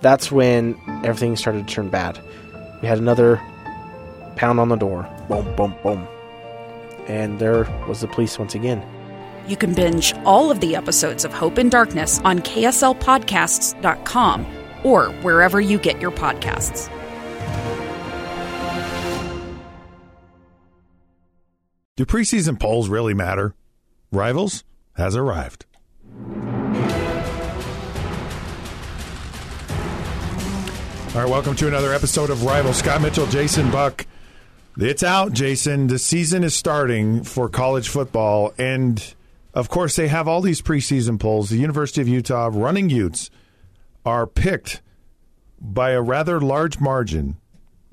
That's when everything started to turn bad. We had another pound on the door. Boom, boom, boom. And there was the police once again. You can binge all of the episodes of Hope and Darkness on KSLPodcasts.com or wherever you get your podcasts. Do preseason polls really matter? Rivals has arrived. All right, welcome to another episode of Rival. Scott Mitchell, Jason Buck. It's out, Jason. The season is starting for college football. And of course, they have all these preseason polls. The University of Utah running Utes are picked by a rather large margin,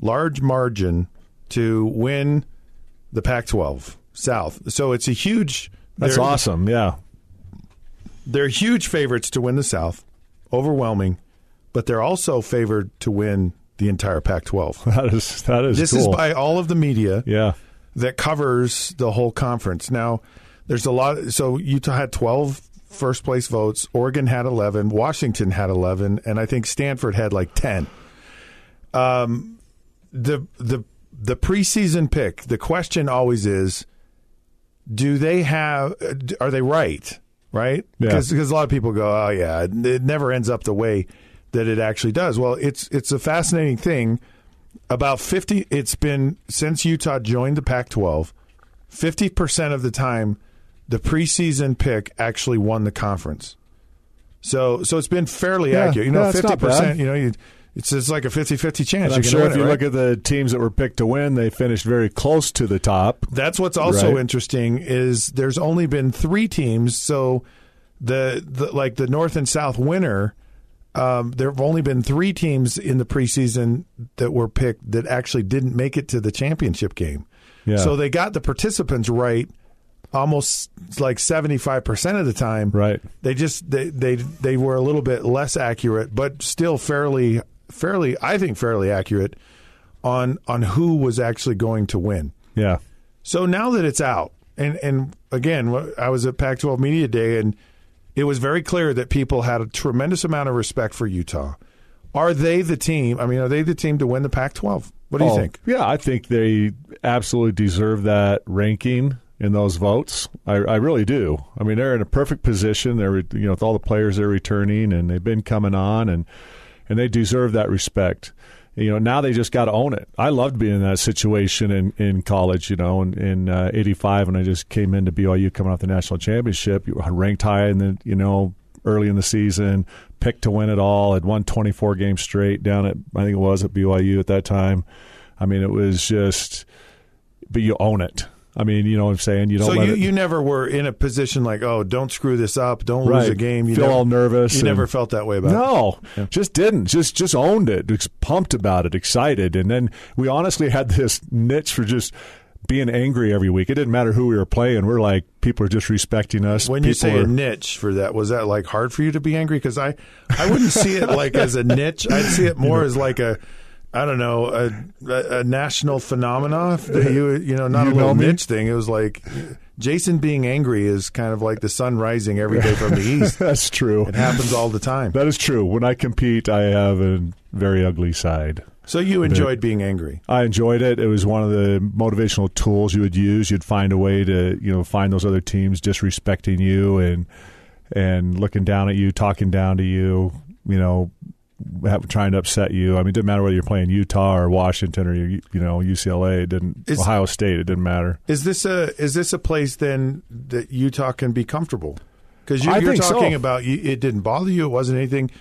large margin to win the Pac 12 South. So it's a huge. That's awesome. Yeah. They're huge favorites to win the South, overwhelming, but they're also favored to win the entire Pac 12. That is that is This cool. is by all of the media yeah. that covers the whole conference. Now, there's a lot. So Utah had 12 first place votes, Oregon had 11, Washington had 11, and I think Stanford had like 10. Um, the the the preseason pick. The question always is, do they have? Are they right? Right? Yeah. Because because a lot of people go, oh yeah, it never ends up the way that it actually does. Well, it's it's a fascinating thing. About fifty. It's been since Utah joined the Pac-12. Fifty percent of the time, the preseason pick actually won the conference. So so it's been fairly Yeah, accurate. You know, yeah, fifty not bad. percent. You know, you, it's it's like a 50-50 chance. I'm sure if it, you right? look at the teams that were picked to win, they finished very close to the top. That's what's also Right. interesting is there's only been three teams. So the, the like the North and South winner, um, there have only been three teams in the preseason that were picked that actually didn't make it to the championship game. Yeah. So they got the participants right almost like 75% of the time. Right. They just they they they were a little bit less accurate, but still fairly fairly I think fairly accurate on on who was actually going to win. Yeah. So now that it's out, and and again, I was at Pac-12 Media Day, and it was very clear that people had a tremendous amount of respect for Utah. Are they the team? I mean, are they the team to win the Pac-12? What do you Oh, think? Yeah, I think they absolutely deserve that ranking in those votes. I, I really do. I mean, they're in a perfect position. They're you know with all the players they're returning, and they've been coming on, and and they deserve that respect. You know, now they just got to own it. I loved being in that situation in, in college. You know, in, in uh, '85 when I just came into BYU coming off the national championship, you were ranked high and then you know early in the season, picked to win it all, had won 24 games straight down at I think it was at BYU at that time. I mean, it was just, but you own it. I mean, you know what I'm saying? You don't So you, it, you never were in a position like, oh, don't screw this up, don't lose right. a game. You feel never, all nervous. You and- never felt that way about it. no, just didn't. Just just owned it. Ex- Pumped about it. Excited. And then we honestly had this niche for just being angry every week. It didn't matter who we were playing. We're like people are just respecting us. When you People say are, a niche for that, was that like hard for you to be angry? Because I, I wouldn't see it like as a niche. I'd see it more as like a, I don't know, a, a, a national phenomenon. You, you know, not You a little niche thing. It was like Jason being angry is kind of like the sun rising every day from the east. that's true. It happens all the time. That is true. When I compete, I have a very ugly side. So you enjoyed being angry. I enjoyed it. It was one of the motivational tools you would use. You'd find a way to, you know, find those other teams disrespecting you and and looking down at you, talking down to you, you know, have, trying to upset you. I mean, it didn't matter whether you're playing Utah or Washington or you know UCLA. It didn't Is- Ohio State. It didn't matter. Is this a is this a place then that Utah can be comfortable? Because you, you're think so. talking about you, it didn't bother you. It wasn't anything.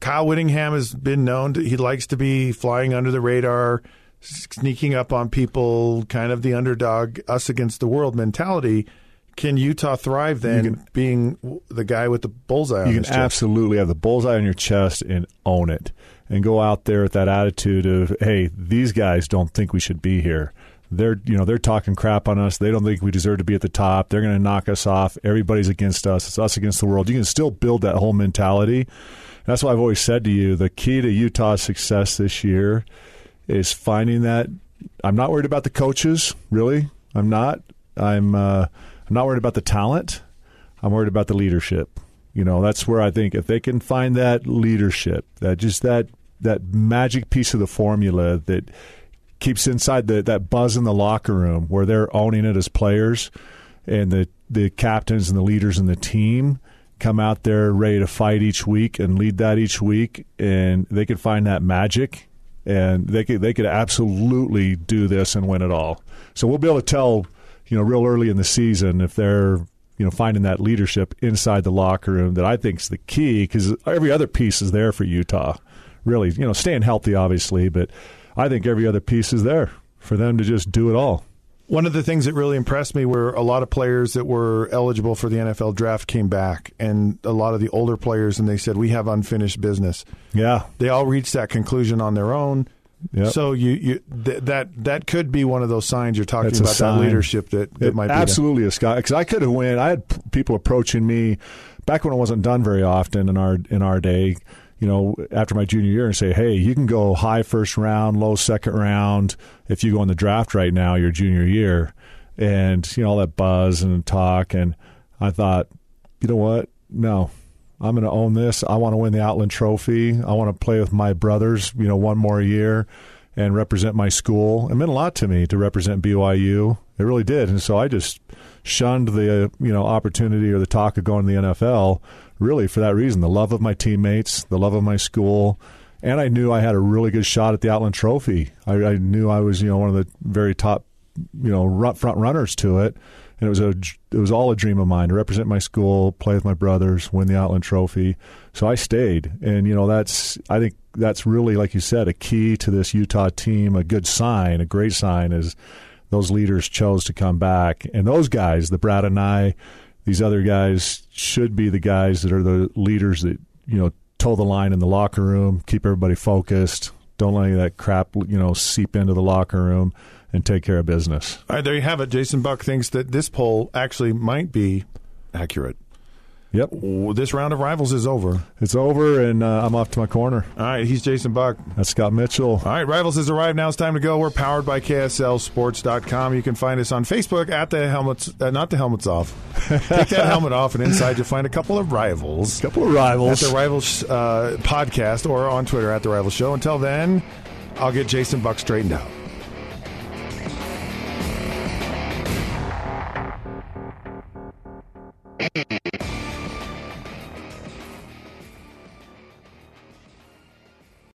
Kyle Whittingham has been known to, he likes to be flying under the radar, sneaking up on people, kind of the underdog, us against the world mentality. Can Utah thrive then, can- being the guy with the bullseye on you can absolutely have the bullseye on your chest and own it and go out there with that attitude of hey these guys don't think we should be here. They're you know they're talking crap on us. They don't think we deserve to be at the top. They're going to knock us off. Everybody's against us. It's us against the world. You can still build that whole mentality. That's why i've always said to you the key to utah's success this year is finding that i'm not worried about the coaches really. I'm not. I'm uh, i'm not worried about the talent I'm worried about the leadership. You know, that's where I think if they can find that leadership, that just that that magic piece of the formula that keeps inside the that buzz in the locker room where they're owning it as players and the the captains and the leaders in the team come out there ready to fight each week and lead that each week and they could find that magic and they could they could absolutely do this and win it all. So we'll be able to tell, you know, real early in the season if they're you know finding that leadership inside the locker room that I think is the key because every other piece is there for Utah. Really, you know, staying healthy obviously, but I think every other piece is there for them to just do it all. One of the things that really impressed me were a lot of players that were eligible for the NFL draft came back, and a lot of the older players, and they said we have unfinished business. Yeah, They all reached that conclusion on their own. Yep. So you, you th- that that could be one of those signs you're talking That's about that leadership that, that It might be absolutely a sky because I could have went. I had p- people approaching me back when it wasn't done very often in our in our day. You know, after my junior year, and say, "Hey, you can go high first round, low second round if you go in the draft right now, your junior year." And you know all that buzz and talk, and I thought, you know what? No, I'm going to own this. I want to win the Outland Trophy. I want to play with my brothers, you know, one more year and represent my school. It meant a lot to me to represent BYU. It really did. And so I just shunned the, you know, opportunity or the talk of going to the NFL really for that reason, the love of my teammates, the love of my school. And I knew I had a really good shot at the Outland Trophy. I, I knew I was, you know, one of the very top, you know, front runners to it and it was a it was all a dream of mine to represent my school, play with my brothers, win the Outland Trophy. So I stayed, and you know that's I think that's really like you said a key to this Utah team. A good sign, a great sign is those leaders chose to come back, and those guys, the Brad and I, these other guys should be the guys that are the leaders that you know toe the line in the locker room, keep everybody focused, don't let any of that crap you know seep into the locker room, and take care of business. All right, there you have it. Jason Buck thinks that this poll actually might be accurate. Yep, This round of rivals is over. it's over, and uh, I'm off to my corner. All right, he's Jason Buck. That's Scott Mitchell. All right, Rivals has arrived. Now it's time to go. We're powered by KSLSports.com. You can find us on Facebook at the helmets, uh, not the helmets off. Take that helmet off, and inside you'll find a couple of rivals. A couple of rivals. At the Rivals uh, podcast or on Twitter at the Rivals Show. Until then, I'll get Jason Buck straightened out.